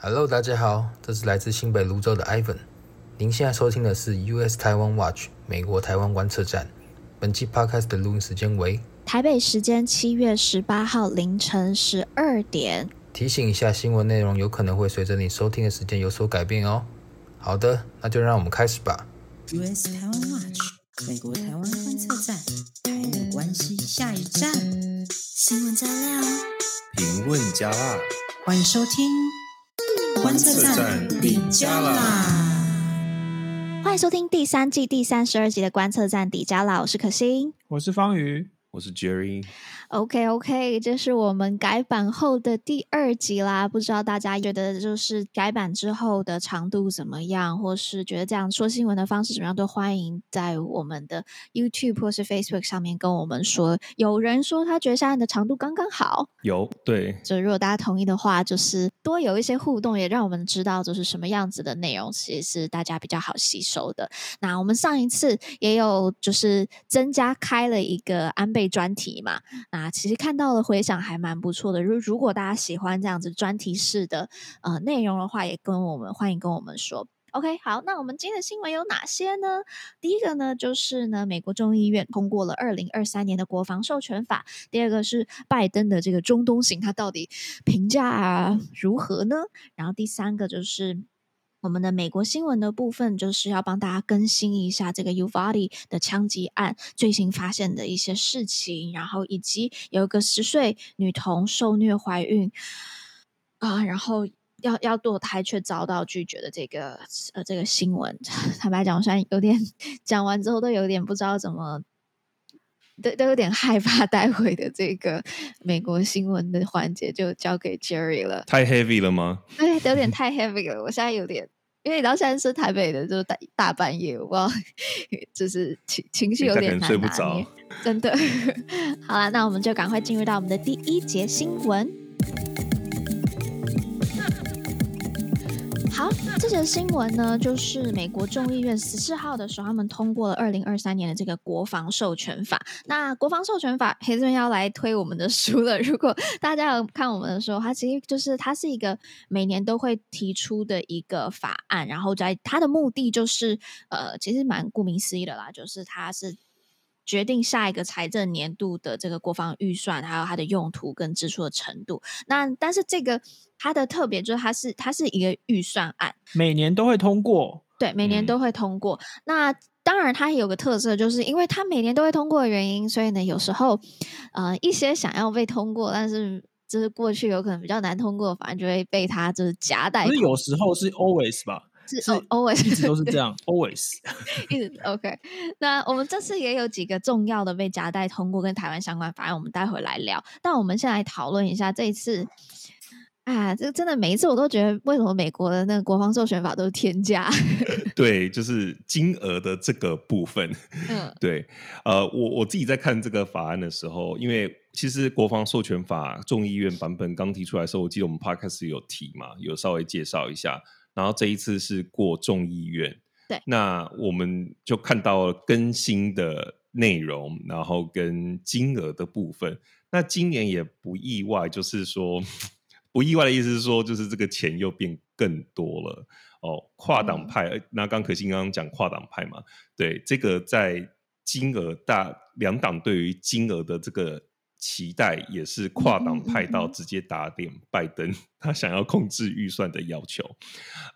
Hello，大家好，这是来自新北芦洲的 Ivan。您现在收听的是 US Taiwan Watch 美国台湾观测站。本期 Podcast 的录音时间为台北时间七月十八号凌晨十二点。提醒一下，新闻内容有可能会随着你收听的时间有所改变哦。好的，那就让我们开始吧。US Taiwan Watch 美国台湾观测站，台美关系下一站。新闻加料，评论加辣，欢迎收听。观测站底加啦！欢迎收听第三季第三十二集的观测站底加啦！我是可心，我是方宇，我是 Jerry。OK OK，这是我们改版后的第二集啦。不知道大家觉得就是改版之后的长度怎么样，或是觉得这样说新闻的方式怎么样，都欢迎在我们的 YouTube 或是 Facebook 上面跟我们说。有人说他觉得现在的长度刚刚好，有对，就如果大家同意的话，就是多有一些互动，也让我们知道就是什么样子的内容其实是大家比较好吸收的。那我们上一次也有就是增加开了一个安倍专题嘛。啊，其实看到的回响还蛮不错的。如如果大家喜欢这样子专题式的呃内容的话，也跟我们欢迎跟我们说。OK，好，那我们今天的新闻有哪些呢？第一个呢，就是呢，美国众议院通过了二零二三年的国防授权法。第二个是拜登的这个中东行，他到底评价如何呢？然后第三个就是。我们的美国新闻的部分，就是要帮大家更新一下这个 Uvalde 的枪击案最新发现的一些事情，然后以及有一个十岁女童受虐怀孕啊，然后要要堕胎却遭到拒绝的这个呃这个新闻。坦白讲，虽然有点 讲完之后都有点不知道怎么。都都有点害怕，待会的这个美国新闻的环节就交给 Jerry 了。太 heavy 了吗？对，有点太 heavy 了。我现在有点，因为你到现在是台北的，就大大半夜，我不知道 就是情情绪有点难，睡不着。真的。好了，那我们就赶快进入到我们的第一节新闻。好，这则新闻呢，就是美国众议院十四号的时候，他们通过了二零二三年的这个国防授权法。那国防授权法，黑子要来推我们的书了。如果大家有看我们的时候，它其实就是它是一个每年都会提出的一个法案，然后在它的目的就是，呃，其实蛮顾名思义的啦，就是它是。决定下一个财政年度的这个国防预算，还有它的用途跟支出的程度。那但是这个它的特别就是它是它是一个预算案，每年都会通过。对，每年都会通过。嗯、那当然它也有个特色，就是因为它每年都会通过的原因，所以呢，有时候呃一些想要被通过，但是就是过去有可能比较难通过，反正就会被它就是夹带。可是有时候是 always 吧。是，是 always 一直都是这样，always 一直 OK。那我们这次也有几个重要的被夹带通过跟台湾相关法案，我们待会来聊。但我们先来讨论一下这一次，啊，这个真的每一次我都觉得，为什么美国的那个国防授权法都是天价？对，就是金额的这个部分。嗯，对，呃，我我自己在看这个法案的时候，因为其实国防授权法众议院版本刚提出来的时候，我记得我们 Podcast 有提嘛，有稍微介绍一下。然后这一次是过众议院，对，那我们就看到了更新的内容，然后跟金额的部分。那今年也不意外，就是说 不意外的意思是说，就是这个钱又变更多了哦。跨党派，嗯、那刚可欣刚刚讲跨党派嘛，对，这个在金额大两党对于金额的这个。期待也是跨党派到直接打脸拜登，他想要控制预算的要求。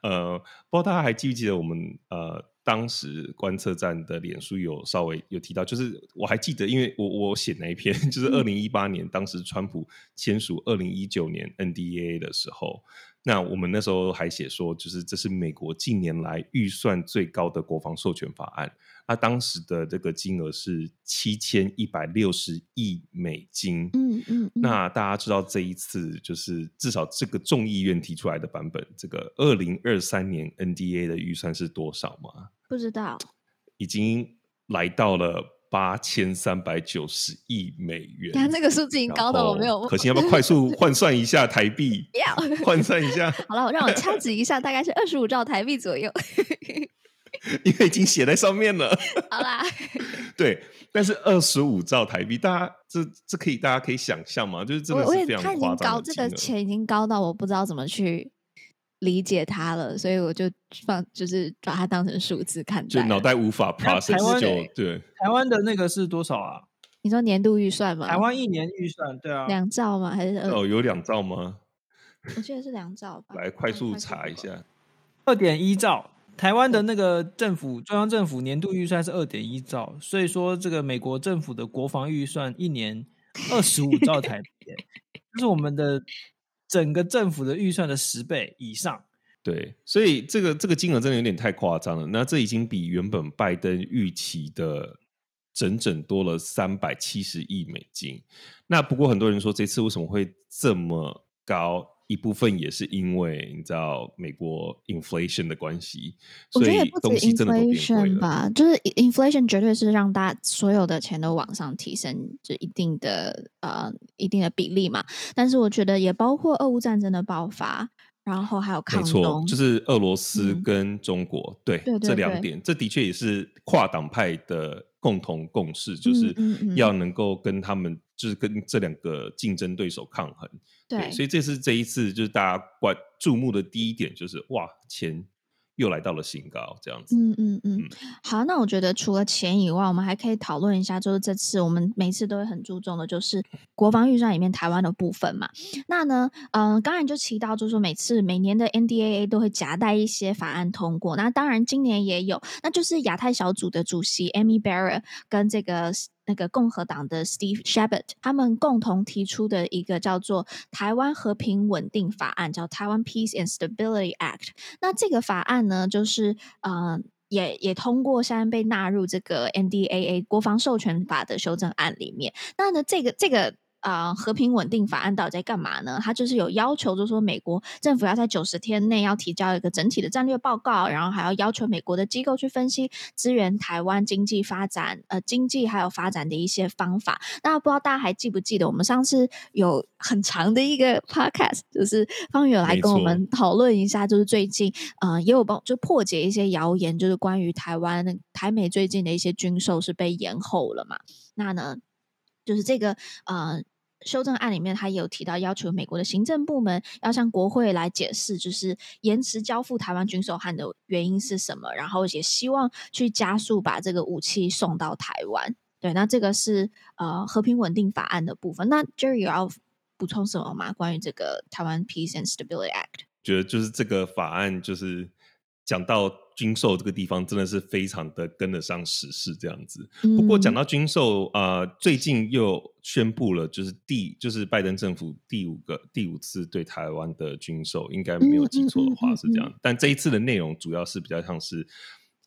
呃，不知道大家还记不记得我们呃当时观测站的脸书有稍微有提到，就是我还记得，因为我我写那一篇，就是二零一八年当时川普签署二零一九年 NDAA 的时候。那我们那时候还写说，就是这是美国近年来预算最高的国防授权法案。那当时的这个金额是七千一百六十亿美金。嗯嗯。嗯，那大家知道这一次就是至少这个众议院提出来的版本，这个二零二三年 NDA 的预算是多少吗？不知道。已经来到了。八千三百九十亿美元，看那个数字已经高到我没有。可心要不要快速 换算一下台币？要换算一下。好了，我让我掐指一下，大概是二十五兆台币左右。因为已经写在上面了。好啦，对，但是二十五兆台币，大家这这可以大家可以想象吗？就是真的是非常夸张。这个钱已经高到我不知道怎么去理解它了，所以我就放就是把它当成数字看待，就脑袋无法 process 就对。台湾的那个是多少啊？你说年度预算吗？台湾一年预算对啊，两兆吗？还是二？哦，有两兆吗？我记得是两兆吧。来快速查一下，二点一兆。台湾的那个政府中央政府年度预算是二点一兆，所以说这个美国政府的国防预算一年二十五兆台币，这是我们的整个政府的预算的十倍以上。对，所以这个这个金额真的有点太夸张了。那这已经比原本拜登预期的整整多了三百七十亿美金。那不过很多人说，这次为什么会这么高？一部分也是因为你知道美国 inflation 的关系，所以东西真的都变贵了吧？就是 inflation 绝对是让大家所有的钱都往上提升，就一定的呃一定的比例嘛。但是我觉得也包括俄乌战争的爆发，然后还有抗东，没错，就是俄罗斯跟中国，对，这两点，这的确也是跨党派的共同共识，就是要能够跟他们。就是跟这两个竞争对手抗衡，对，所以这是这一次就是大家关注目的第一点，就是哇，钱又来到了新高，这样子。嗯嗯嗯，嗯，好，那我觉得除了钱以外，我们还可以讨论一下，就是这次我们每次都会很注重的，就是国防预算里面台湾的部分嘛。那呢，嗯、呃，刚才就提到，就是说每次每年的 NDAA 都会夹带一些法案通过，那当然今年也有，那就是亚太小组的主席 Amy Barrett 跟这个。那个共和党的 Steve Chabot 他们共同提出的一个叫做《台湾和平稳定法案》，叫《台湾 Peace and Stability Act》。那这个法案呢，就是呃，也也通过，现在被纳入这个 NDAA 国防授权法的修正案里面。那呢，这个这个。啊、呃，和平稳定法案到底在干嘛呢？它就是有要求，就是说美国政府要在九十天内要提交一个整体的战略报告，然后还要要求美国的机构去分析支援台湾经济发展，呃，经济还有发展的一些方法。那不知道大家还记不记得，我们上次有很长的一个 podcast，就是方宇有来跟我们讨论一下，就是最近呃也有帮就破解一些谣言，就是关于台湾台美最近的一些军售是被延后了嘛？那呢，就是这个呃。修正案里面，他也有提到要求美国的行政部门要向国会来解释，就是延迟交付台湾军售案的原因是什么，然后也希望去加速把这个武器送到台湾。对，那这个是呃和平稳定法案的部分。那 Jerry 有要补充什么吗？关于这个台湾 Peace and Stability Act？觉得就是这个法案就是。讲到军售这个地方，真的是非常的跟得上时事这样子。不过讲到军售，呃，最近又宣布了，就是第就是拜登政府第五个第五次对台湾的军售，应该没有记错的话是这样。但这一次的内容主要是比较像是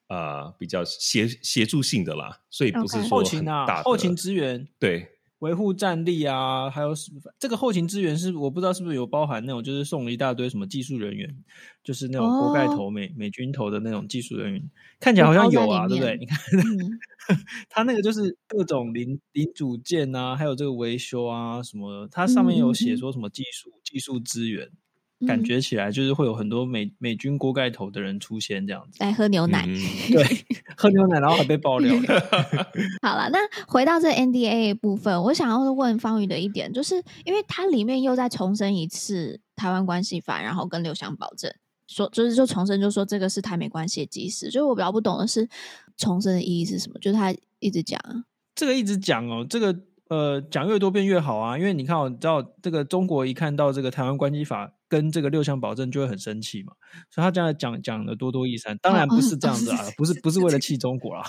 啊、呃，比较协协助性的啦，所以不是说很大的后勤啊，后勤支援对。维护战力啊，还有这个后勤资源是我不知道是不是有包含那种，就是送了一大堆什么技术人员，就是那种锅盖头美、哦、美军头的那种技术人员，看起来好像有啊，对不对？你看，嗯、他那个就是各种零零组件啊，还有这个维修啊什么，它上面有写说什么技术、嗯、技术资源。感觉起来就是会有很多美美军锅盖头的人出现这样子，来喝牛奶，嗯、对，喝牛奶，然后还被爆料。好了，那回到这 NDAA 部分，我想要问方宇的一点，就是因为它里面又再重申一次台湾关系法，然后跟刘翔保证说，就是就重申，就说这个是台美关系的基石。就是我比较不懂的是重申的意义是什么？就是他一直讲，这个一直讲哦，这个呃讲越多变越好啊，因为你看，我知道这个中国一看到这个台湾关系法。跟这个六项保证就会很生气嘛，所以他这样讲讲的多多益善，当然不是这样子啊，不是不是为了气中国啦。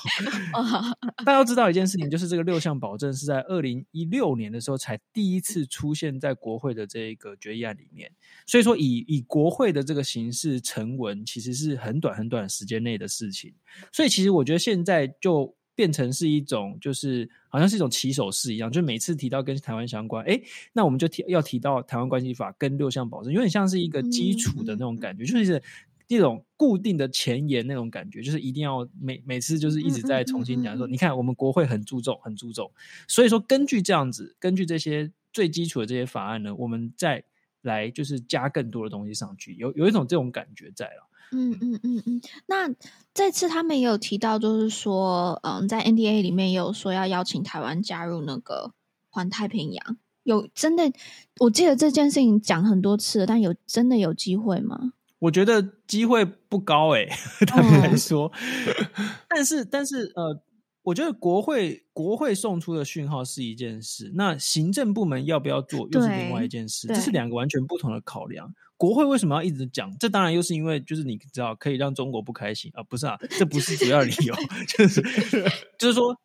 大家要知道一件事情，就是这个六项保证是在二零一六年的时候才第一次出现在国会的这个决议案里面，所以说以以国会的这个形式成文，其实是很短很短的时间内的事情，所以其实我觉得现在就。变成是一种，就是好像是一种起手式一样，就每次提到跟台湾相关，哎，那我们就提要提到台湾关系法跟六项保证，有点像是一个基础的那种感觉，嗯、就是一种固定的前言那种感觉，就是一定要每每次就是一直在重新讲说，嗯嗯嗯、你看我们国会很注重，很注重，所以说根据这样子，根据这些最基础的这些法案呢，我们再来就是加更多的东西上去，有有一种这种感觉在了。嗯嗯嗯嗯，那这次他们也有提到，就是说，嗯，在 NDA 里面也有说要邀请台湾加入那个环太平洋，有真的，我记得这件事情讲很多次了，但有真的有机会吗？我觉得机会不高诶，坦白来说。但是，但是，呃，我觉得国会国会送出的讯号是一件事，那行政部门要不要做又是另外一件事，这是两个完全不同的考量。国会为什么要一直讲？这当然又是因为就是你知道可以让中国不开心啊？不是啊，这不是主要理由，就是就是说，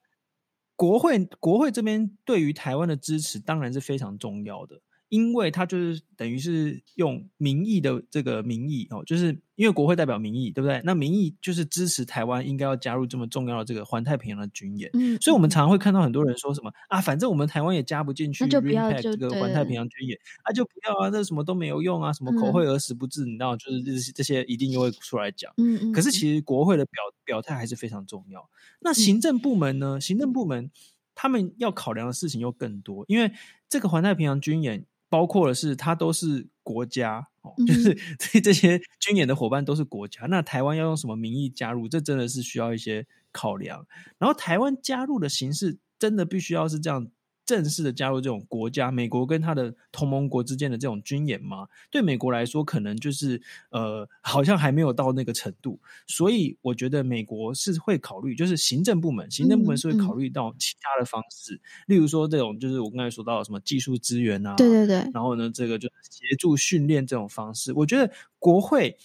国会国会这边对于台湾的支持当然是非常重要的。因为他就是等于是用民意的这个民意哦，就是因为国会代表民意，对不对？那民意就是支持台湾应该要加入这么重要的这个环太平洋的军演。嗯，所以我们常常会看到很多人说什么啊，反正我们台湾也加不进去，那就不要这个环太平洋军演，啊就不要啊，这什么都没有用啊，什么口惠而实不至，嗯、你知道，就是这些这些一定又会出来讲。嗯嗯。可是其实国会的表表态还是非常重要。那行政部门呢？行政部门他们要考量的事情又更多，因为这个环太平洋军演。包括的是，它都是国家哦，就是 这这些军演的伙伴都是国家。那台湾要用什么名义加入？这真的是需要一些考量。然后台湾加入的形式，真的必须要是这样。正式的加入这种国家，美国跟他的同盟国之间的这种军演吗？对美国来说，可能就是呃，好像还没有到那个程度。所以我觉得美国是会考虑，就是行政部门，行政部门是会考虑到其他的方式，嗯嗯、例如说这种就是我刚才说到的什么技术资源啊，对对对，然后呢，这个就是协助训练这种方式，我觉得国会。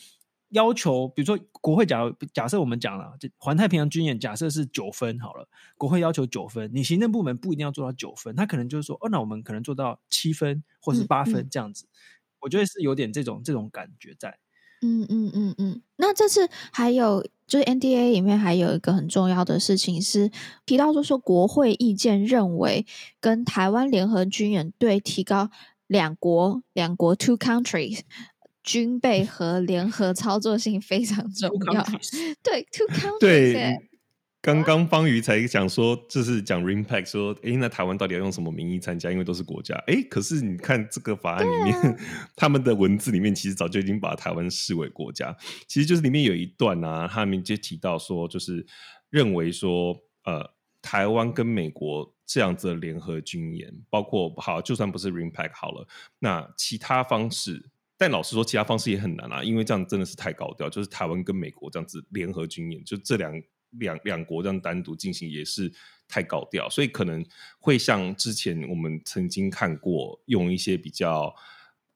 要求，比如说国会假如假设我们讲了，这环太平洋军演假设是九分好了，国会要求九分，你行政部门不一定要做到九分，他可能就是说，哦，那我们可能做到七分或是八分这样子，嗯嗯，我觉得是有点这种这种感觉在。嗯嗯嗯嗯。那这次还有就是 NDA 里面还有一个很重要的事情是提到，就是说国会意见认为跟台湾联合军演对提高两国两国 two countries。军备和联合操作性非常 重要。对，two countries。对，刚刚方瑜才讲说，就是讲 RIMPAC 说，哎，那台湾到底要用什么名义参加？因为都是国家。哎，可是你看这个法案里面，啊、他们的文字里面其实早就已经把台湾视为国家。其实就是里面有一段啊，他们就提到说，就是认为说，呃，台湾跟美国这样子的联合军演，包括好，就算不是 RIMPAC 好了，那其他方式。但老实说，其他方式也很难啊，因为这样真的是太高调。就是台湾跟美国这样子联合军演，就这两两两国这样单独进行也是太高调，所以可能会像之前我们曾经看过，用一些比较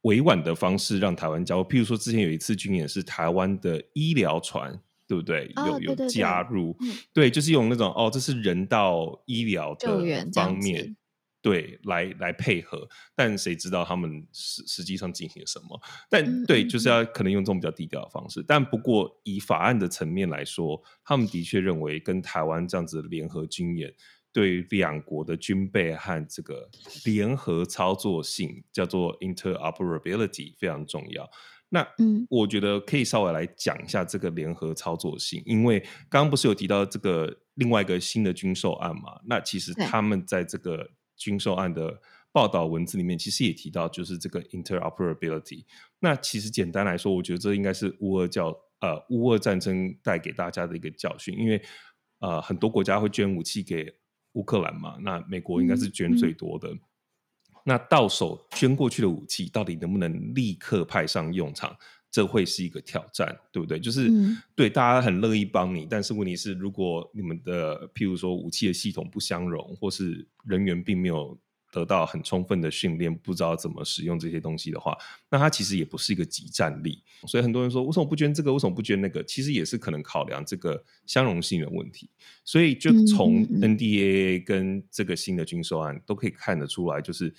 委婉的方式让台湾加入。譬如说，之前有一次军演是台湾的医疗船，对不对？哦、有有加入，对，对，对，对，就是用那种哦，这是人道医疗的方面。对，来来配合，但谁知道他们实实际上进行了什么？但对，就是要可能用这种比较低调的方式。但不过以法案的层面来说，他们的确认为跟台湾这样子的联合军演，对两国的军备和这个联合操作性叫做 interoperability 非常重要。那嗯，我觉得可以稍微来讲一下这个联合操作性，因为刚刚不是有提到这个另外一个新的军售案嘛？那其实他们在这个军售案的报道文字里面，其实也提到，就是这个 interoperability。那其实简单来说，我觉得这应该是乌俄教呃乌俄战争带给大家的一个教训，因为呃很多国家会捐武器给乌克兰嘛，那美国应该是捐最多的。嗯嗯、那到手捐过去的武器，到底能不能立刻派上用场？这会是一个挑战，对不对？就是、嗯、对大家很乐意帮你，但是问题是，如果你们的譬如说武器的系统不相容，或是人员并没有得到很充分的训练，不知道怎么使用这些东西的话，那它其实也不是一个即战力。所以很多人说，为什么不捐这个？为什么不捐那个？其实也是可能考量这个相容性的问题。所以就从 NDAA 跟这个新的军售案都可以看得出来，就是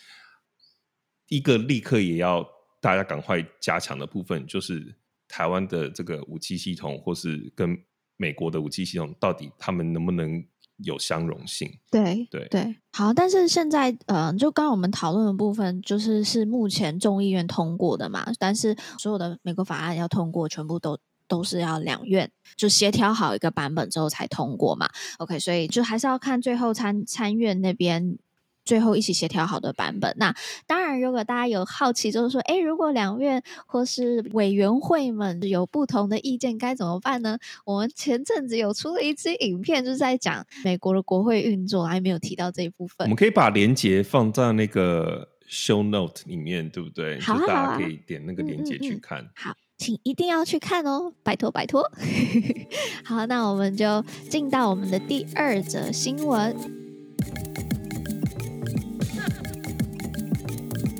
一个立刻也要。大家赶快加强的部分，就是台湾的这个武器系统，或是跟美国的武器系统，到底他们能不能有相容性？对对对，好。但是现在，呃，就刚刚我们讨论的部分，就是是目前众议院通过的嘛，但是所有的美国法案要通过，全部都都是要两院就协调好一个版本之后才通过嘛。OK，所以就还是要看最后参参院那边。最后一起协调好的版本。那当然，如果大家有好奇，就是说，诶，如果两院或是委员会们有不同的意见，该怎么办呢？我们前阵子有出了一支影片，就是在讲美国的国会运作，还没有提到这一部分。我们可以把连接放在那个 show note 里面，对不对？好大家可以点那个连接去看。嗯嗯嗯。好。请一定要去看哦，拜托拜托。好，那我们就进到我们的第二则新闻。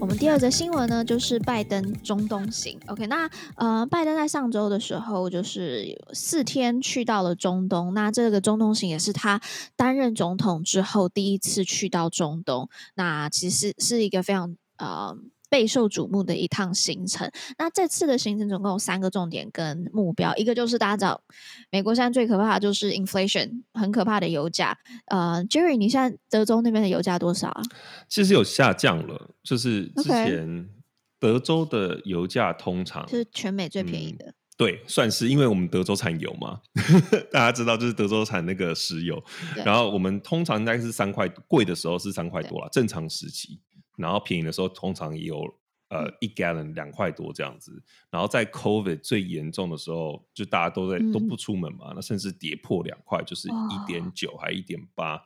我们第二则新闻呢，就是拜登中东行。OK，那呃，拜登在上周的时候，就是四天去到了中东。那这个中东行也是他担任总统之后第一次去到中东。那其实是一个非常呃。备受瞩目的一趟行程。那这次的行程总共有三个重点跟目标，一个就是大家知道，美国现在最可怕的就是 inflation，很可怕的油价。呃，Jerry，你现在德州那边的油价多少啊？其实有下降了，就是之前德州的油价通常、是全美最便宜的。嗯、对，算是因为我们德州产油嘛，大家知道就是德州产那个石油，然后我们通常应该是三块，贵的时候是三块多啦，正常时期。然后便宜的时候，通常也有呃一 gallon 两块多这样子。然后在 COVID 最严重的时候，就大家都在、嗯、都不出门嘛，那甚至跌破两块，就是一点九还一点八，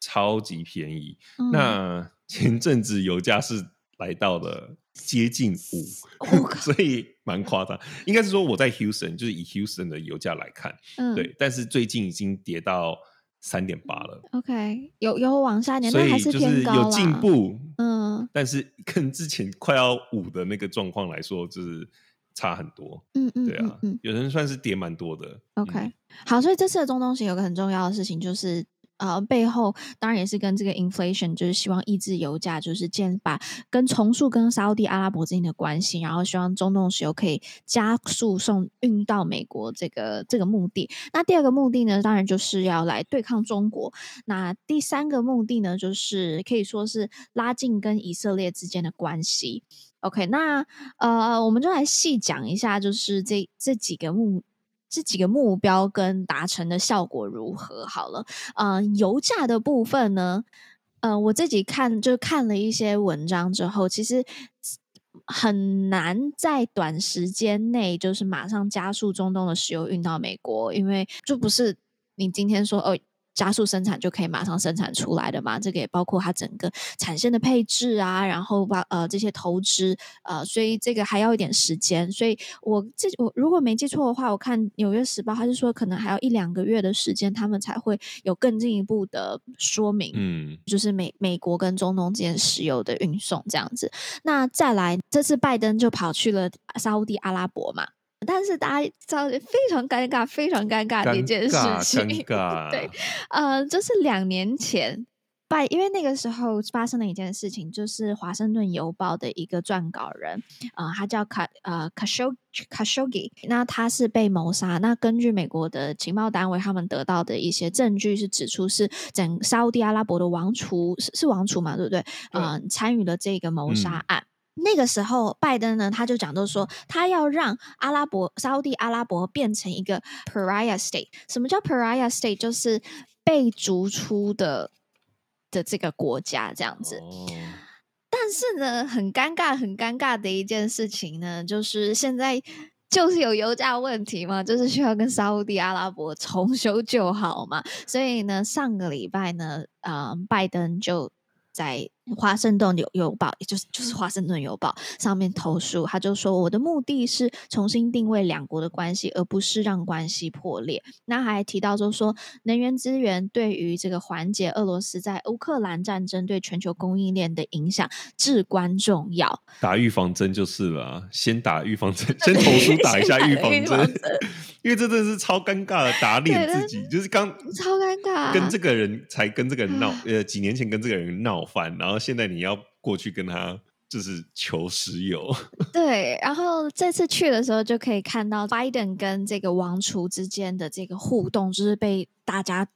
超级便宜。嗯、那前阵子油价是来到了接近五、哦，所以蛮夸张。应该是说我在 Houston，就是以 Houston 的油价来看、嗯，对，但是最近已经跌到。三点八了，OK，有有往下年，但还是偏高，有进步，嗯，但是跟之前快要五的那个状况来说，就是差很多，嗯嗯，对啊，嗯，有人算是跌蛮多的，OK，嗯，好，所以这次的中东行有个很重要的事情就是。呃，背后当然也是跟这个 inflation，就是希望抑制油价，就是建把跟重塑跟沙乌地阿拉伯之间的关系，然后希望中东石油可以加速送运到美国这个这个目的。那第二个目的呢，当然就是要来对抗中国。那第三个目的呢，就是可以说是拉近跟以色列之间的关系。OK，那呃，我们就来细讲一下，就是这这几个目。这几个目标跟达成的效果如何？好了，嗯，油价的部分呢，嗯，我自己看就看了一些文章之后，其实很难在短时间内就是马上加速中东的石油运到美国，因为就不是你今天说哦。加速生产就可以马上生产出来的嘛？这个也包括它整个产线的配置啊，然后把呃这些投资呃，所以这个还要一点时间。所以我这我如果没记错的话，我看《纽约时报》它是说可能还要一两个月的时间，他们才会有更进一步的说明。嗯，就是美美国跟中东之间石油的运送这样子。那再来，这次拜登就跑去了沙乌地阿拉伯嘛。但是大家知道非常尴尬、非常尴尬的一件事情，尴尬对，呃，就是两年前拜，因为那个时候发生了一件事情，就是《华盛顿邮报》的一个撰稿人，呃，他叫卡呃卡修卡修吉，那他是被谋杀。那根据美国的情报单位，他们得到的一些证据是指出，是整沙乌地阿拉伯的王储是是王储嘛，对不对？嗯、呃，参与了这个谋杀案。嗯那个时候，拜登呢，他就讲到说，他要让阿拉伯、沙乌地阿拉伯变成一个 pariah state。什么叫 pariah state？就是被逐出的的这个国家这样子。哦。但是呢，很尴尬、很尴尬的一件事情呢，就是现在就是有油价问题嘛，就是需要跟沙乌地阿拉伯重修旧好嘛。所以呢，上个礼拜呢，呃，拜登就在。华盛顿邮邮报，也就是就是华盛顿邮报上面投诉，他就说我的目的是重新定位两国的关系，而不是让关系破裂。那还提到就是说，能源资源对于这个缓解俄罗斯在乌克兰战争对全球供应链的影响至关重要。打预防针就是了，先打预防针，先投诉打一下预防针，因为这真的是超尴尬的，打脸自己，就是刚超尴尬，跟这个人才跟这个人闹，呃，几年前跟这个人闹翻，然后。现在你要过去跟他就是求石油，对。然后这次去的时候就可以看到拜登跟这个王储之间的这个互动，就是被大家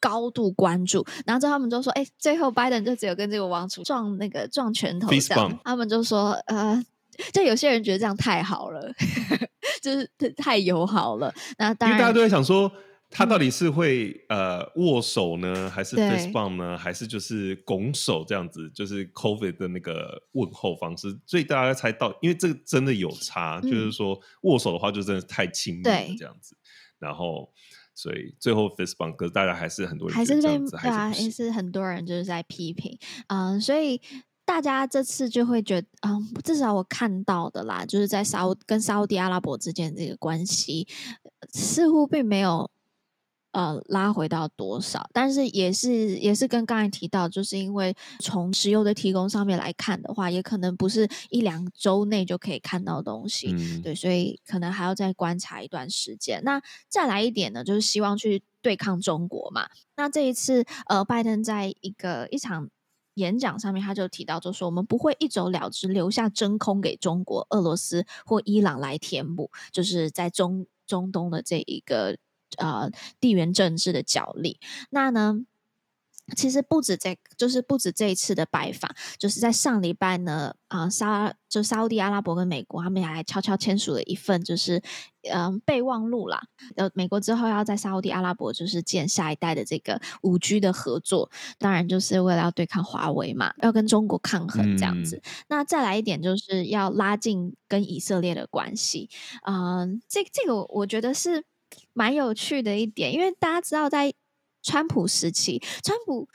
高度关注。然后之后他们就说：“哎，最后拜登就只有跟这个王储撞那个撞拳头这样。”他们就说：“呃，就有些人觉得这样太好了，就是太友好了。”那当然，因为大家都在想说。他到底是会呃握手呢，还是 fist bump 呢，还是就是拱手这样子？就是 COVID 的那个问候方式，所以大家猜到，因为这个真的有差，嗯、就是说握手的话就真的太亲密了这样子，然后所以最后 fist bump，可是大家还是很多人还是被对啊，也是很多人就是在批评，嗯，所以。大家这次就会觉得，嗯，至少我看到的啦，就是在沙跟沙乌地阿拉伯之间这个关系，似乎并没有。呃，拉回到多少？但是也是也是跟刚才提到，就是因为从石油的提供上面来看的话，也可能不是一两周内就可以看到东西，嗯、对，所以可能还要再观察一段时间。那再来一点呢，就是希望去对抗中国嘛。那这一次，呃，拜登在一个一场演讲上面，他就提到，就说我们不会一走了之，留下真空给中国、俄罗斯或伊朗来填补，就是在中中东的这一个。呃，地缘政治的角力，那呢，其实不止这，就是不止这一次的拜访，就是在上礼拜呢，啊、呃，沙就沙乌地阿拉伯跟美国，他们还悄悄签署了一份，就是嗯、呃、备忘录啦。呃，美国之后要在沙乌地阿拉伯就是建下一代的这个五 G 的合作，当然就是为了要对抗华为嘛，要跟中国抗衡这样子。嗯、那再来一点，就是要拉近跟以色列的关系。嗯、呃，这这个我觉得是。蛮有趣的一点，因为大家知道，在川普时期，川普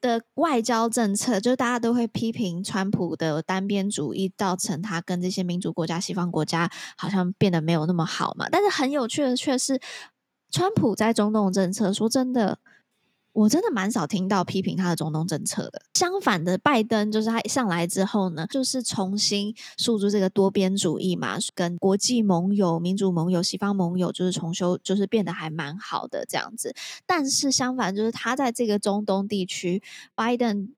的外交政策，就大家都会批评川普的单边主义，造成他跟这些民主国家、西方国家好像变得没有那么好嘛。但是很有趣的却是，川普在中东政策，说真的。我真的蛮少听到批评他的中东政策的。相反的，拜登就是他一上来之后呢，就是重新诉诸这个多边主义嘛，跟国际盟友、民主盟友、西方盟友就是重修，就是变得还蛮好的这样子。但是相反，就是他在这个中东地区，拜登，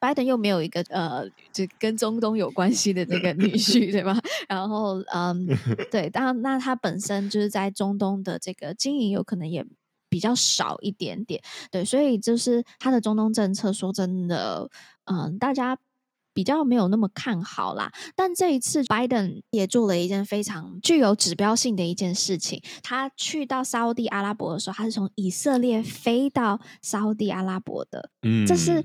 拜登又没有一个呃，就跟中东有关系的这个女婿，对吧？然后嗯，对，当那他本身就是在中东的这个经营，有可能也。比较少一点点，对，所以就是他的中东政策，说真的，嗯，大家比较没有那么看好啦。但这一次，拜登也做了一件非常具有指标性的一件事情，他去到沙乌地阿拉伯的时候，他是从以色列飞到沙乌地阿拉伯的，嗯，这是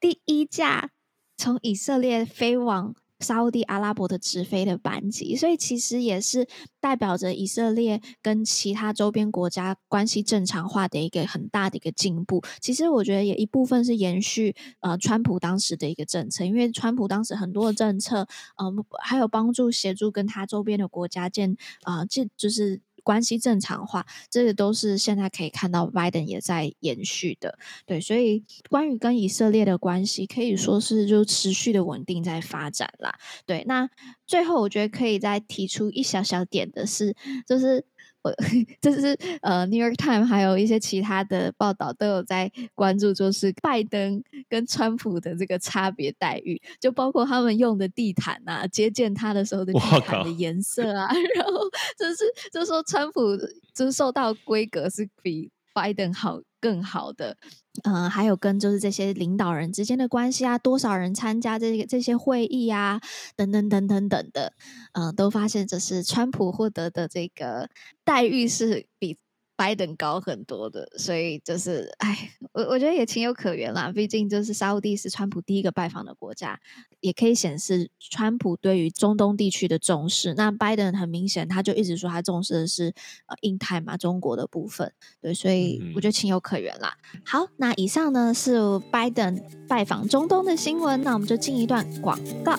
第一架从以色列飞往。沙乌地阿拉伯的直飞的班机，所以其实也是代表着以色列跟其他周边国家关系正常化的一个很大的一个进步。其实我觉得也一部分是延续呃川普当时的一个政策，因为川普当时很多的政策，嗯、呃，还有帮助协助跟他周边的国家建啊，这、就是。关系正常化，这个都是现在可以看到拜登也在延续的，对，所以关于跟以色列的关系，可以说是就持续的稳定在发展啦，对。那最后我觉得可以再提出一小小点的是，就是。这是呃，《New York Times》还有一些其他的报道都有在关注，就是拜登跟川普的这个差别待遇，就包括他们用的地毯啊，接见他的时候的地毯的颜色啊，然后就是就说川普就是受到规格是比拜登好更好的。嗯、呃，还有跟就是这些领导人之间的关系啊，多少人参加这个这些会议啊，等等等等等的，嗯、呃，都发现这是川普获得的这个待遇是比。拜登高很多的，所以就是，哎，我我觉得也情有可原啦。毕竟就是沙乌地是川普第一个拜访的国家，也可以显示川普对于中东地区的重视。那拜登很明显，他就一直说他重视的是呃印太嘛，中国的部分。对，所以我觉得情有可原啦。好，那以上呢是拜登拜访中东的新闻，那我们就进一段广告。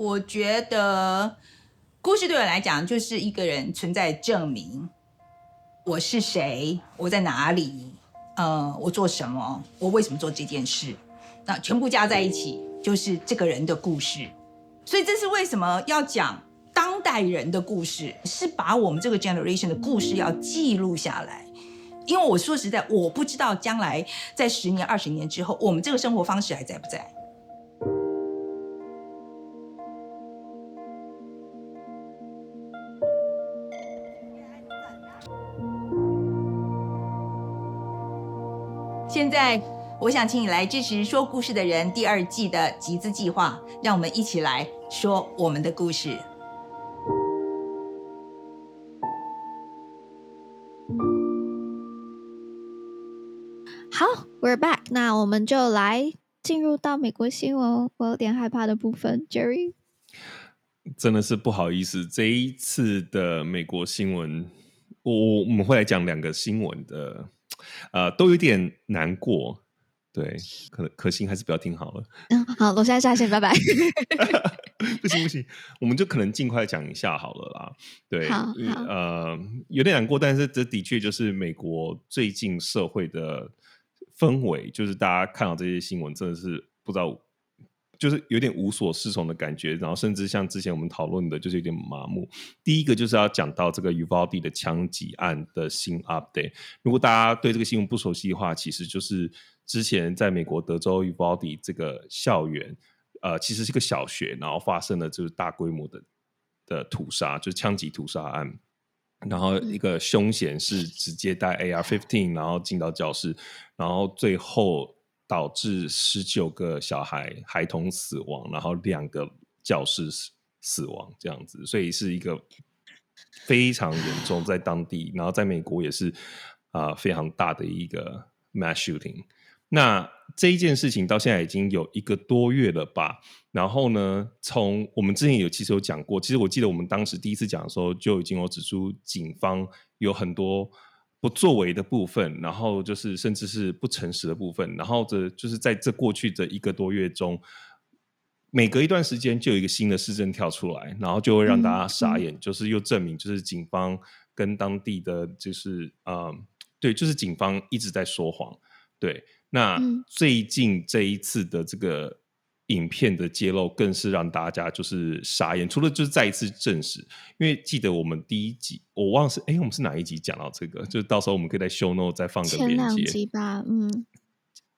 我觉得故事对我来讲就是一个人存在证明，我是谁，我在哪里，呃，我做什么，我为什么做这件事，那全部加在一起就是这个人的故事。所以这是为什么要讲当代人的故事，是把我们这个 generation 的故事要记录下来。因为我说实在，我不知道将来在十年、二十年之后，我们这个生活方式还在不在。现在，我想请你来支持《说故事的人》第二季的集资计划，让我们一起来说我们的故事。好，We're back，那我们就来进入到美国新闻，我有点害怕的部分，Jerry。真的是不好意思，这一次的美国新闻。我我们会来讲两个新闻的，呃，都有点难过。对，可可行还是不要听好了。嗯，好，我现在下线，拜拜。不行不行，我们就可能尽快讲一下好了啦。对，好，好呃，有点难过，但是这的确就是美国最近社会的氛围，就是大家看到这些新闻，真的是不知道。就是有点无所适从的感觉，然后甚至像之前我们讨论的，就是有点麻木。第一个就是要讲到这个 Uvalde 的枪击案的新 update。如果大家对这个新闻不熟悉的话，其实就是之前在美国德州 Uvalde 这个校园，呃，其实是个小学，然后发生了就是大规模的的屠杀，就是枪击屠杀案。然后一个凶嫌是直接带 AR fifteen，然后进到教室，然后最后。导致十九个小孩孩童死亡，然后两个教师死亡，这样子，所以是一个非常严重，在当地，然后在美国也是啊、非常大的一个 mass shooting。那这一件事情到现在已经有一个多月了吧？然后呢，从我们之前有其实有讲过，其实我记得我们当时第一次讲的时候就已经有指出，警方有很多。不作为的部分，然后就是甚至是不诚实的部分，然后这就是在这过去的一个多月中，每隔一段时间就有一个新的事件跳出来，然后就会让大家傻眼，嗯、就是又证明就是警方跟当地的就是啊、嗯，对，就是警方一直在说谎。对，那最近这一次的这个。影片的揭露更是让大家就是傻眼，除了就是再一次证实，因为记得我们第一集我忘了是哎，我们是哪一集讲到这个？就到时候我们可以在 show note 再放个链接。前两集吧，嗯，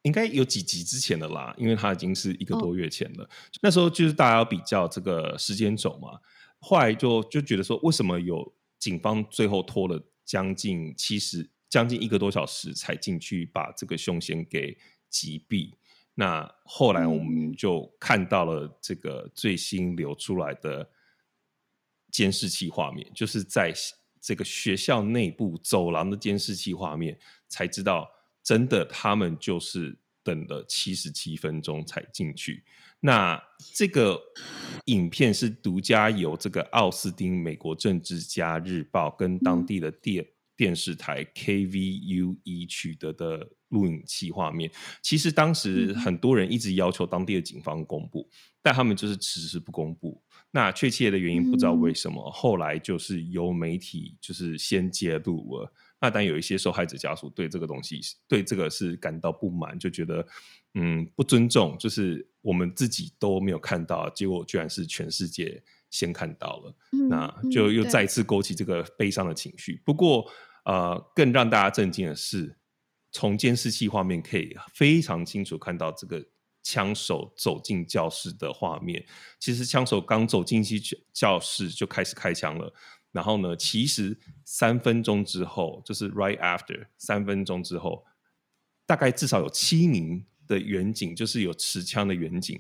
应该有几集之前的啦，因为它已经是一个多月前了。哦、那时候就是大家要比较这个时间轴嘛，后来就就觉得说，为什么有警方最后拖了将近七十将近一个多小时才进去把这个凶嫌给击毙？那后来我们就看到了这个最新流出来的监视器画面，就是在这个学校内部走廊的监视器画面，才知道真的他们就是等了七十七分钟才进去。那这个影片是独家由这个奥斯汀美国政治家日报跟当地的电电视台 KVUE 取得的。录影器画面，其实当时很多人一直要求当地的警方公布，嗯、但他们就是迟迟不公布。那确切的原因不知道为什么，嗯、后来就是由媒体就是先揭露了。那但有一些受害者家属对这个东西，对这个是感到不满，就觉得嗯不尊重，就是我们自己都没有看到，结果居然是全世界先看到了，嗯、那就又再次勾起这个悲伤的情绪。嗯、不过呃，更让大家震惊的是。从监视器画面可以非常清楚看到这个枪手走进教室的画面。其实枪手刚走进去教室就开始开枪了。然后呢，其实三分钟之后，就是 right after 三分钟之后，大概至少有七名的远景，就是有持枪的远景，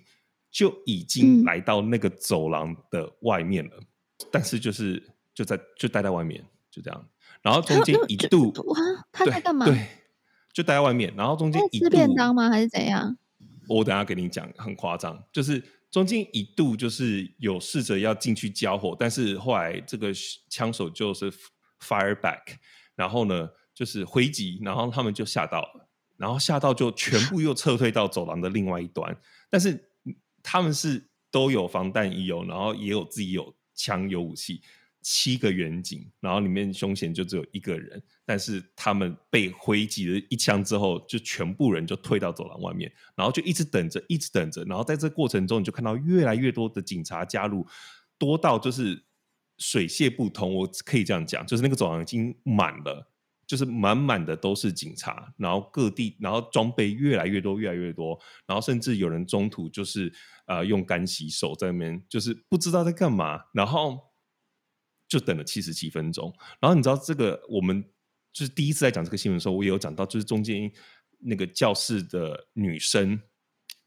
就已经来到那个走廊的外面了。嗯、但是就是就在就待在外面，就这样。然后中间 一度，他在干嘛？对。就待在外面，然后中间一度吃便当吗？还是怎样？我等下给你讲，很夸张。就是中间一度就是有试着要进去交火，但是后来这个枪手就是 fire back，然后呢就是回击，然后他们就吓到了，然后吓到就全部又撤退到走廊的另外一端。但是他们是都有防弹衣哦，然后也有自己有枪有武器。七个远景，然后里面凶险就只有一个人，但是他们被挥击了一枪之后，就全部人就退到走廊外面，然后就一直等着，一直等着，然后在这过程中，你就看到越来越多的警察加入，多到就是水泄不通，我可以这样讲，就是那个走廊已经满了，就是满满的都是警察，然后各地，然后装备越来越多，越来越多，然后甚至有人中途就是呃用干洗手在那边，就是不知道在干嘛，然后。就等了七十七分钟，然后你知道这个，我们就是第一次在讲这个新闻的时候，我也有讲到，就是中间那个教室的女生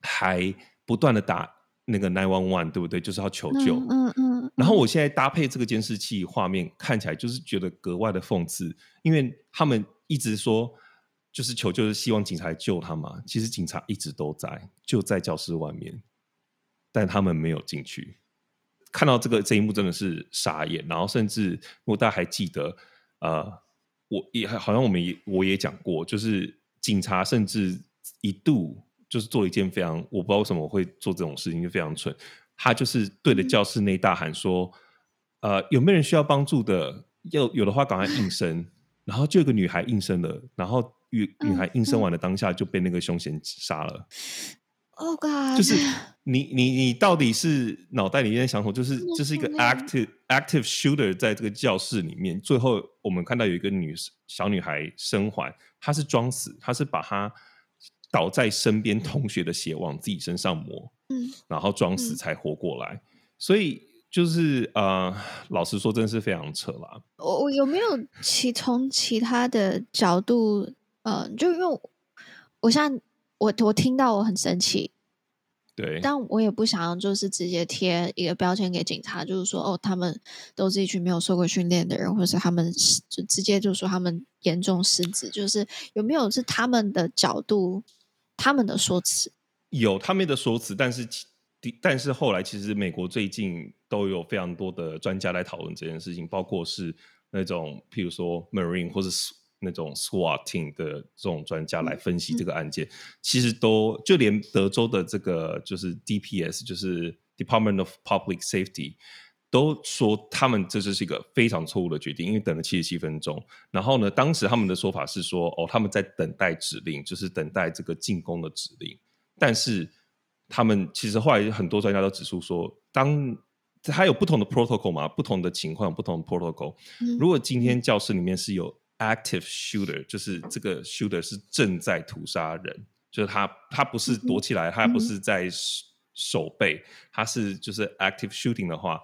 还不断的打那个 nine one one，对不对？就是要求救。嗯嗯。嗯嗯，然后我现在搭配这个监视器画面，看起来就是觉得格外的讽刺，因为他们一直说就是求救，是希望警察来救他嘛。其实警察一直都在，就在教室外面，但他们没有进去。看到这个这一幕真的是傻眼，然后甚至如果大家还记得，呃，我也好像我们也我也讲过，就是警察甚至一度就是做一件非常我不知道为什么会做这种事情，就非常蠢。他就是对着教室内大喊说：“嗯、呃，有没有人需要帮助的？要有的话赶快应声。”然后就有个女孩应声了，然后女女孩应声完了当下就被那个凶嫌杀了。哦、oh、God！就是你你你到底是脑袋里面想什么？就是这、就是一个 active active shooter 在这个教室里面。最后我们看到有一个女小女孩生还，她是装死，她是把她倒在身边同学的血往自己身上抹，嗯，然后装死才活过来。嗯、所以就是呃，老实说，真的是非常扯啦。我我有没有其从其他的角度，呃，就因为我，我现在。我我听到我很生气，对，但我也不想要就是直接贴一个标签给警察，就是说哦，他们都是一群没有受过训练的人，或者是他们就直接就说他们严重失职，就是有没有是他们的角度，他们的说辞？有他们的说辞，但是但是后来其实美国最近都有非常多的专家来讨论这件事情，包括是那种譬如说 Marine 或者是。那种 SWAT team 的这种专家来分析这个案件，其实都就连德州的这个就是 DPS，就是 Department of Public Safety，都说他们这就是一个非常错误的决定，因为等了七十七分钟。然后呢，当时他们的说法是说，哦，他们在等待指令，就是等待这个进攻的指令。但是他们其实后来很多专家都指出说，当还有不同的 protocol 嘛，不同的情况，不同的 protocol。嗯、如果今天教室里面是有 active shooter 就是这个 shooter 是正在屠杀人，就是他他不是躲起来，嗯、他不是在守备，嗯、他是就是 active shooting 的话，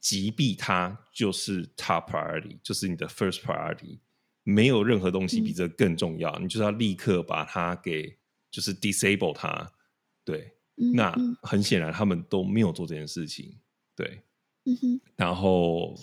击毙他就是 top priority，就是你的 first priority，没有任何东西比这更重要，嗯、你就是要立刻把他给就是 disable 他，对，嗯、那很显然他们都没有做这件事情，对，嗯、哼。然后。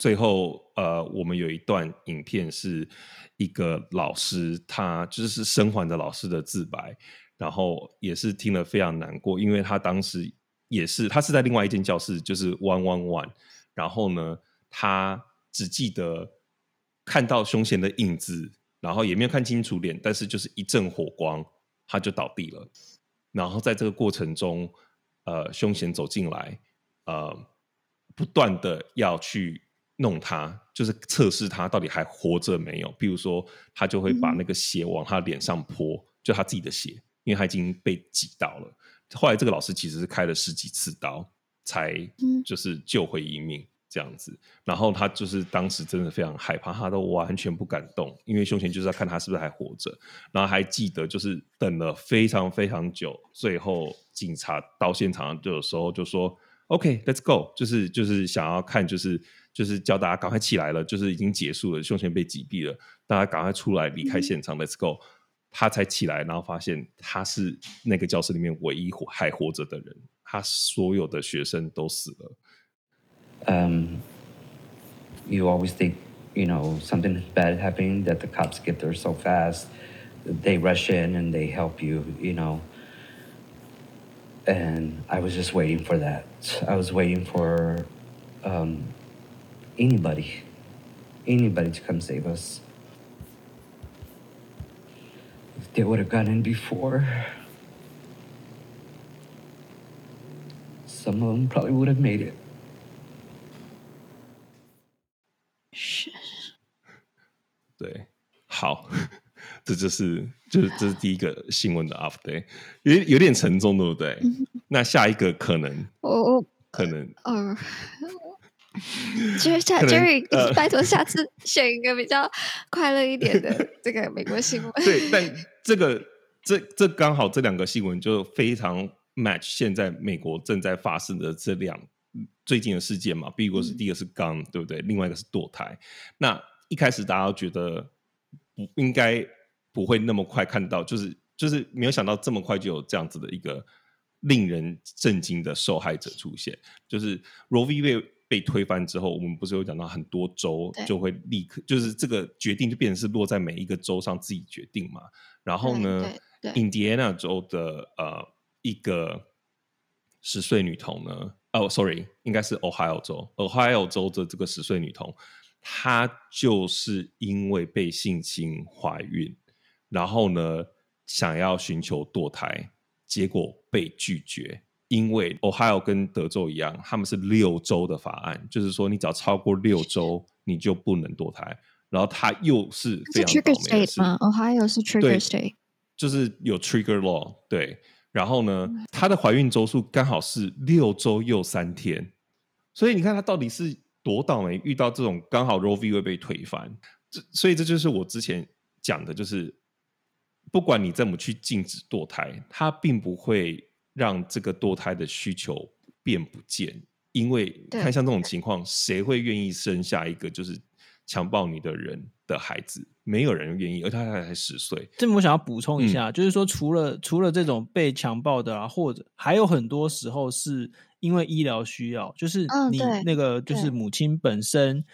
最后，呃，我们有一段影片，是一个老师，他就是生还的老师的自白，然后也是听了非常难过，因为他当时也是他是在另外一间教室，就是 one one one，然后呢，他只记得看到凶嫌的影子，然后也没有看清楚脸，但是就是一阵火光，他就倒地了。然后在这个过程中，呃，凶嫌走进来，呃，不断的要去。弄他，就是测试他到底还活着没有。比如说，他就会把那个血往他脸上泼，嗯、就他自己的血，因为他已经被挤到了。后来这个老师其实是开了十几次刀，才就是救回一命这样子。嗯、然后他就是当时真的非常害怕，他都完全不敢动，因为胸前就是要看他是不是还活着。然后还记得就是等了非常非常久，最后警察到现场就有时候就说：“OK，let's go。”就是就是想要看就是。就是叫大家赶快起来了，就是已经结束了，凶嫌被击毙了，大家赶快出来离开现场、嗯、，Let's go。他才起来，然后发现他是那个教室里面唯一活还活着的人，他所有的学生都死了。Um, you always think, you know, something bad happening that the cops get there so fast, they rush in and they help you, you know. And I was just waiting for that. I was waiting for, um. Anybody, anybody to come save us. If they would have gone in before, some of them probably would have made it. 是，对，好，这就是就是这是第一个新闻的 update，有有点沉重，对不对？那下一个可能，我我可能，呃。 Jerry，下 Jerry，拜托下次选一个比较快乐一点的这个美国新闻。对，但这个这这刚好这两个新闻就非常 match 现在美国正在发生的这两最近的事件嘛。比如是第一个是 gun，、嗯、对不对？另外一个是堕胎。那一开始大家都觉得不应该不会那么快看到，就是就是没有想到这么快就有这样子的一个令人震惊的受害者出现，就是 Roe v. 被推翻之后，我们不是有讲到很多州就会立刻，就是这个决定就变成是落在每一个州上自己决定嘛。然后呢，印第安纳州的呃一个十岁女童呢，哦，sorry，应该是 Ohio 州，Ohio 州的这个十岁女童，她就是因为被性侵怀孕，然后呢，想要寻求堕胎，结果被拒绝。因为 Ohio 跟德州一样，他们是六周的法案，就是说你只要超过六周，你就不能堕胎。然后他又是 trigger state 吗 Ohio 是 trigger state，就是有 trigger law。对，然后呢，她的怀孕周数刚好是六周又三天，所以你看她到底是多倒霉，遇到这种刚好 Roe v 会被推翻。这所以这就是我之前讲的，就是不管你怎么去禁止堕胎，它并不会。让这个堕胎的需求变不见，因为看像这种情况，谁会愿意生下一个就是强暴你的人的孩子？没有人愿意，而他还才十岁。这边我想要补充一下，嗯、就是说，除了除了这种被强暴的啊，或者还有很多时候是因为医疗需要，就是你那个就是母亲本身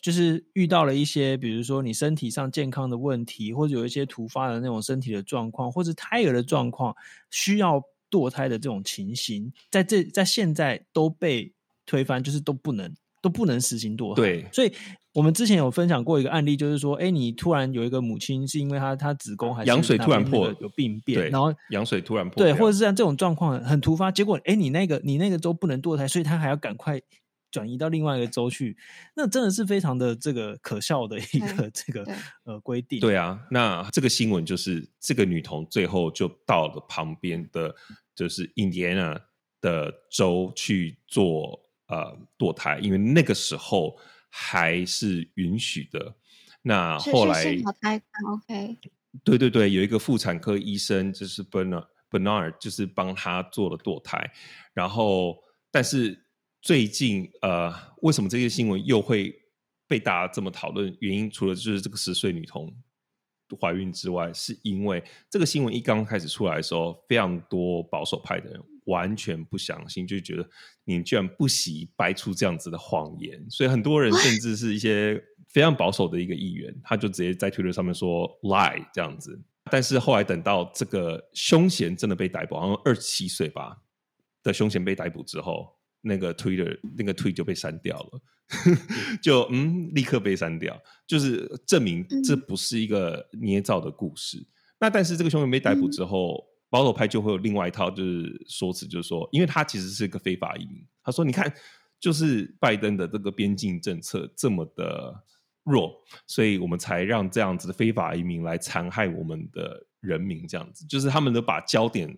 就是遇到了一些，比如说你身体上健康的问题，或者有一些突发的那种身体的状况，或者胎儿的状况需要。堕胎的这种情形，在这在现在都被推翻，就是都不能都不能实行堕胎。对，所以我们之前有分享过一个案例，就是说，哎，你突然有一个母亲是因为她她子宫还是羊水突然破有病变，然后羊水突然破，对，或者是像这种状况很突发，结果哎，你那个你那个都不能堕胎，所以她还要赶快。转移到另外一个州去，那真的是非常的这个可笑的一个这个呃规定。对啊，那这个新闻就是这个女童最后就到了旁边的，就是印第安纳的州去做呃堕胎，因为那个时候还是允许的。那后来是是是 OK，对对对，有一个妇产科医生就是 Bernard Bernard，就是帮他做了堕胎，然后但是。最近呃，为什么这些新闻又会被大家这么讨论？原因除了就是这个十岁女童怀孕之外，是因为这个新闻一刚开始出来的时候，非常多保守派的人完全不相信，就觉得你居然不惜掰出这样子的谎言，所以很多人甚至是一些非常保守的一个议员，他就直接在推特上面说 lie 这样子。但是后来等到这个凶嫌真的被逮捕，好像二十七岁吧的凶嫌被逮捕之后。那个 Twitter 那个 tweet 就被删掉了，就嗯，立刻被删掉，就是证明这不是一个捏造的故事。嗯、那但是这个凶手被逮捕之后，嗯、保守派就会有另外一套就是说辞，就是说，因为他其实是一个非法移民，他说你看，就是拜登的这个边境政策这么的弱，所以我们才让这样子的非法移民来残害我们的人民，这样子，就是他们都把焦点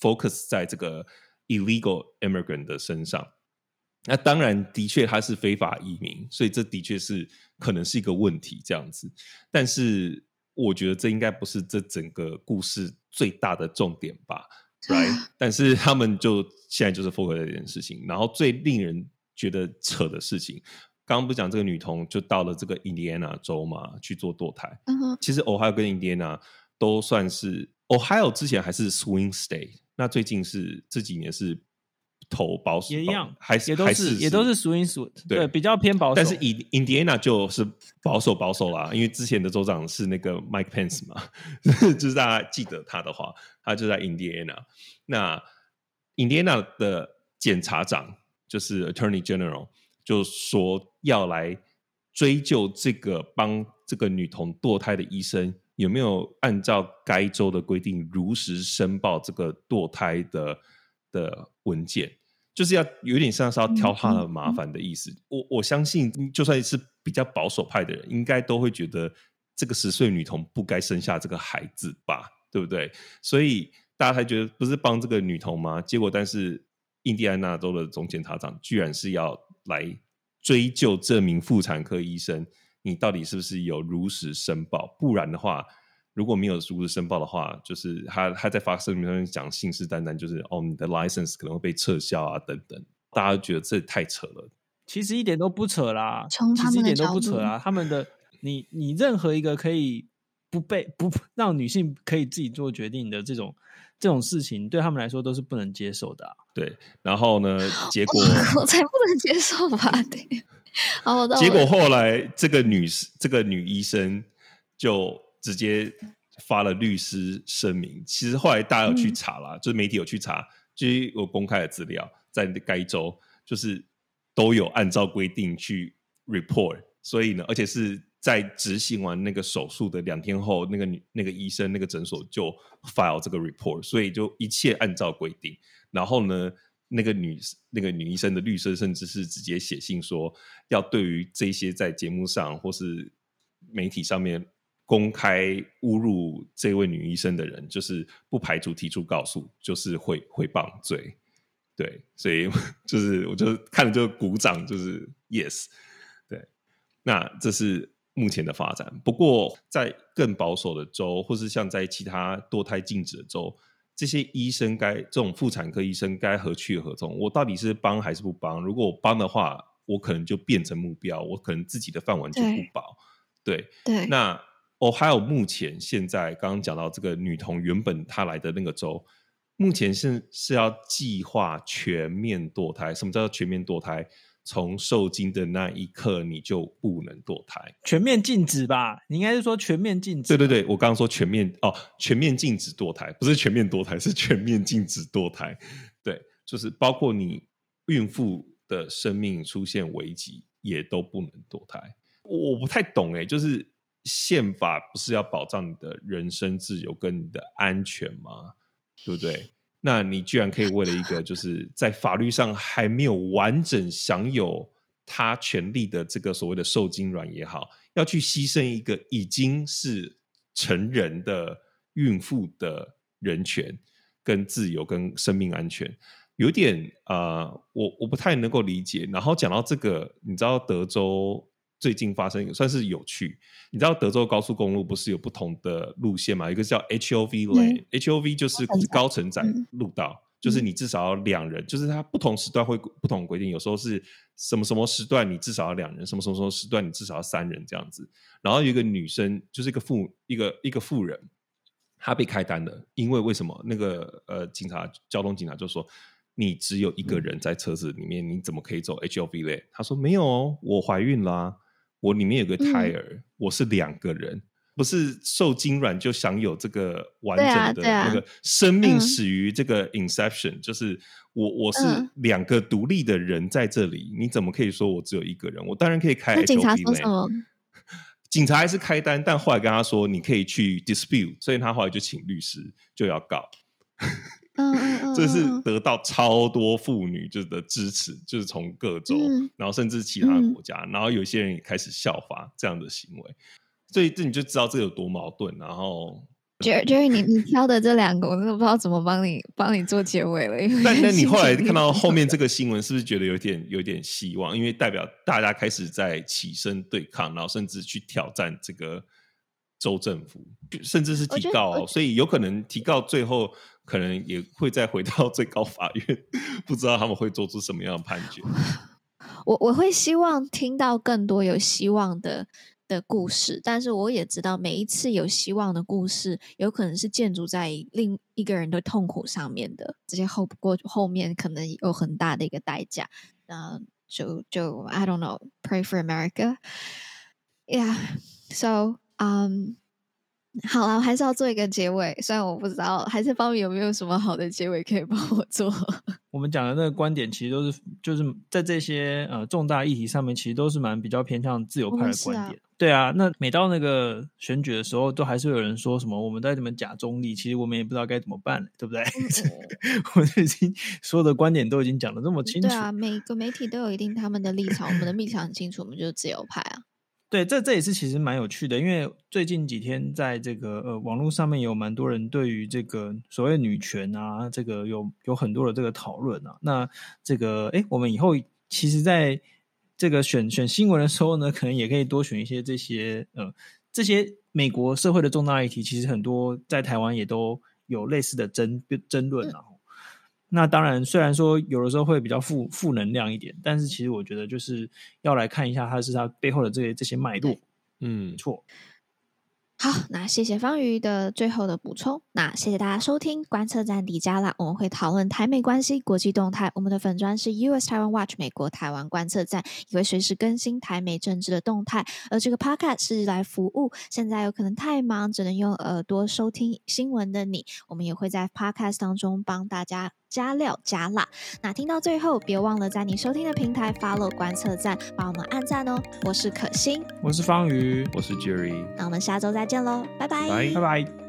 focus 在这个。Illegal immigrant 的身上，那当然的确他是非法移民，所以这的确是可能是一个问题这样子。但是我觉得这应该不是这整个故事最大的重点吧，right？但是他们就现在就是 focus 这件事情。然后最令人觉得扯的事情，刚刚不讲这个女童就到了这个印第安纳州嘛去做堕胎。嗯哼，其实 Ohio 跟印第安纳都算是 Ohio 之前还是 swing state。那最近是这几年是投保守，也一样，还是也都是，是也都是 swing swing，对，对，比较偏保守。但是印印第安纳就是保守保守啦，因为之前的州长是那个 Mike Pence 嘛，就是大家记得他的话，他就在印第安纳。那印第安纳的检察长就是 Attorney General，就说要来追究这个帮这个女童堕胎的医生。有没有按照该州的规定如实申报这个堕胎的的文件？就是要有点像是要挑他的麻烦的意思。嗯嗯、我我相信，就算是比较保守派的人，应该都会觉得这个十岁女童不该生下这个孩子吧？对不对？所以大家才觉得不是帮这个女童吗？结果，但是印第安纳州的总检察长居然是要来追究这名妇产科医生。你到底是不是有如实申报？不然的话，如果没有如实申报的话，就是他他在发声明上面讲信誓旦旦，就是哦，你的 license 可能会被撤销啊，等等。大家都觉得这太扯了。其实一点都不扯啦，从他们的角度，其实一点都不扯啦。他们的你你任何一个可以不被不让女性可以自己做决定的这种这种事情，对他们来说都是不能接受的啊。对，然后呢，结果我才不能接受吧？对。好，结果后来这个女士，这个女医生就直接发了律师声明。其实后来大家有去查啦，嗯、就是媒体有去查，就是有公开的资料，在该州就是都有按照规定去 report 所以呢，而且是在执行完那个手术的两天后，那个女那个医生那个诊所就 file 这个 report，所以就一切按照规定。然后呢，那个女那个女医生的律师甚至是直接写信说，要对于这些在节目上或是媒体上面公开侮辱这位女医生的人，就是不排除提出告诉，就是会诽谤罪。对，所以 就是我就看了就鼓掌，就是 yes。对，那这是目前的发展。不过在更保守的州，或是像在其他堕胎禁止的州，这些医生该这种妇产科医生该何去何从？我到底是帮还是不帮？如果我帮的话，我可能就变成目标，我可能自己的饭碗就不保。对对，那哦，还有目前现在刚刚讲到这个女童原本她来的那个州。目前是是要计划全面堕胎。什么叫做全面堕胎？从受精的那一刻你就不能堕胎，全面禁止吧？你应该是说全面禁止。对对对，我刚刚说全面哦，全面禁止堕胎，不是全面堕胎，是全面禁止堕胎。对，就是包括你孕妇的生命出现危机，也都不能堕胎。我不太懂哎，就是宪法不是要保障你的人身自由跟你的安全吗？对不对？那你居然可以为了一个就是在法律上还没有完整享有他权利的这个所谓的受精卵也好，要去牺牲一个已经是成人的孕妇的人权、跟自由、跟生命安全，有点啊、我我不太能够理解。然后讲到这个，你知道德州？最近发生也算是有趣，你知道德州高速公路不是有不同的路线吗？一个叫 HOV lane，HOV、嗯、就是高承载路道，嗯、就是你至少要两人，就是它不同时段会不同规定，有时候是什么什么时段你至少要两人，什么什么什么时段你至少要三人这样子。然后有一个女生，就是一个妇一个一个妇人，她被开单了，因为为什么？那个呃警察交通警察就说，你只有一个人在车子里面，你怎么可以走 HOV lane？她说没有哦，我怀孕啦、啊。我里面有个胎儿，嗯、我是两个人，不是受精卵就享有这个完整的那个生命始于这个 inception，、就是我我是两个独立的人在这里，嗯、你怎么可以说我只有一个人？我当然可以开 HOP。警察说什么？警察还是开单，但后来跟他说你可以去 dispute，所以他后来就请律师就要告。嗯，嗯，嗯，这是得到超多妇女就是的支持，就是从各州，嗯、然后甚至其他国家，嗯、然后有些人也开始效法这样的行为，所以这你就知道这有多矛盾。然后，Jerry，你你挑的这两个，我真的不知道怎么帮你帮你做结尾了。但但那你后来看到后面这个新闻，是不是觉得有点有点希望？因为代表大家开始在起身对抗，然后甚至去挑战这个州政府，甚至是提告哦，所以有可能提告最后。可能也会再回到最高法院，不知道他们会做出什么样的判决。我我会希望听到更多有希望的的故事，但是我也知道每一次有希望的故事，有可能是建筑在另一个人的痛苦上面的，这些后不过后面可能有很大的一个代价。那就就 I don't know, pray for America. Yeah, so um. 好了，我还是要做一个结尾。虽然我不知道，还是方宇有没有什么好的结尾可以帮我做？我们讲的那个观点，其实都是就是在这些呃重大议题上面，其实都是蛮比较偏向自由派的观点。啊对啊，那每到那个选举的时候，都还是会有人说什么我们在怎么假中立，其实我们也不知道该怎么办，对不对？嗯、我们已经所有的观点都已经讲的这么清楚。对啊，每个媒体都有一定他们的立场，我们的立场很清楚，我们就是自由派啊。对，这这也是其实蛮有趣的，因为最近几天在这个呃网络上面有蛮多人对于这个所谓女权啊，这个有有很多的这个讨论啊。那这个哎，我们以后其实在这个选选新闻的时候呢，可能也可以多选一些这些呃这些美国社会的重大议题，其实很多在台湾也都有类似的争争论啊。那当然，虽然说有的时候会比较负负能量一点，但是其实我觉得就是要来看一下它是它背后的这些这些脉络。嗯，错。好，那谢谢方瑜的最后的补充。那谢谢大家收听观测站迪加啦，我们会讨论台美关系、国际动态。我们的粉专是 US Taiwan Watch 美国台湾观测站，也会随时更新台美政治的动态。而这个 Podcast 是来服务现在有可能太忙，只能用耳朵收听新闻的你。我们也会在 Podcast 当中帮大家。加料加辣。那听到最后，别忘了在你收听的平台 follow 观测站，帮我们按赞哦。我是可心，我是方瑜，我是 Jerry，那我们下周再见喽，拜拜，拜拜拜。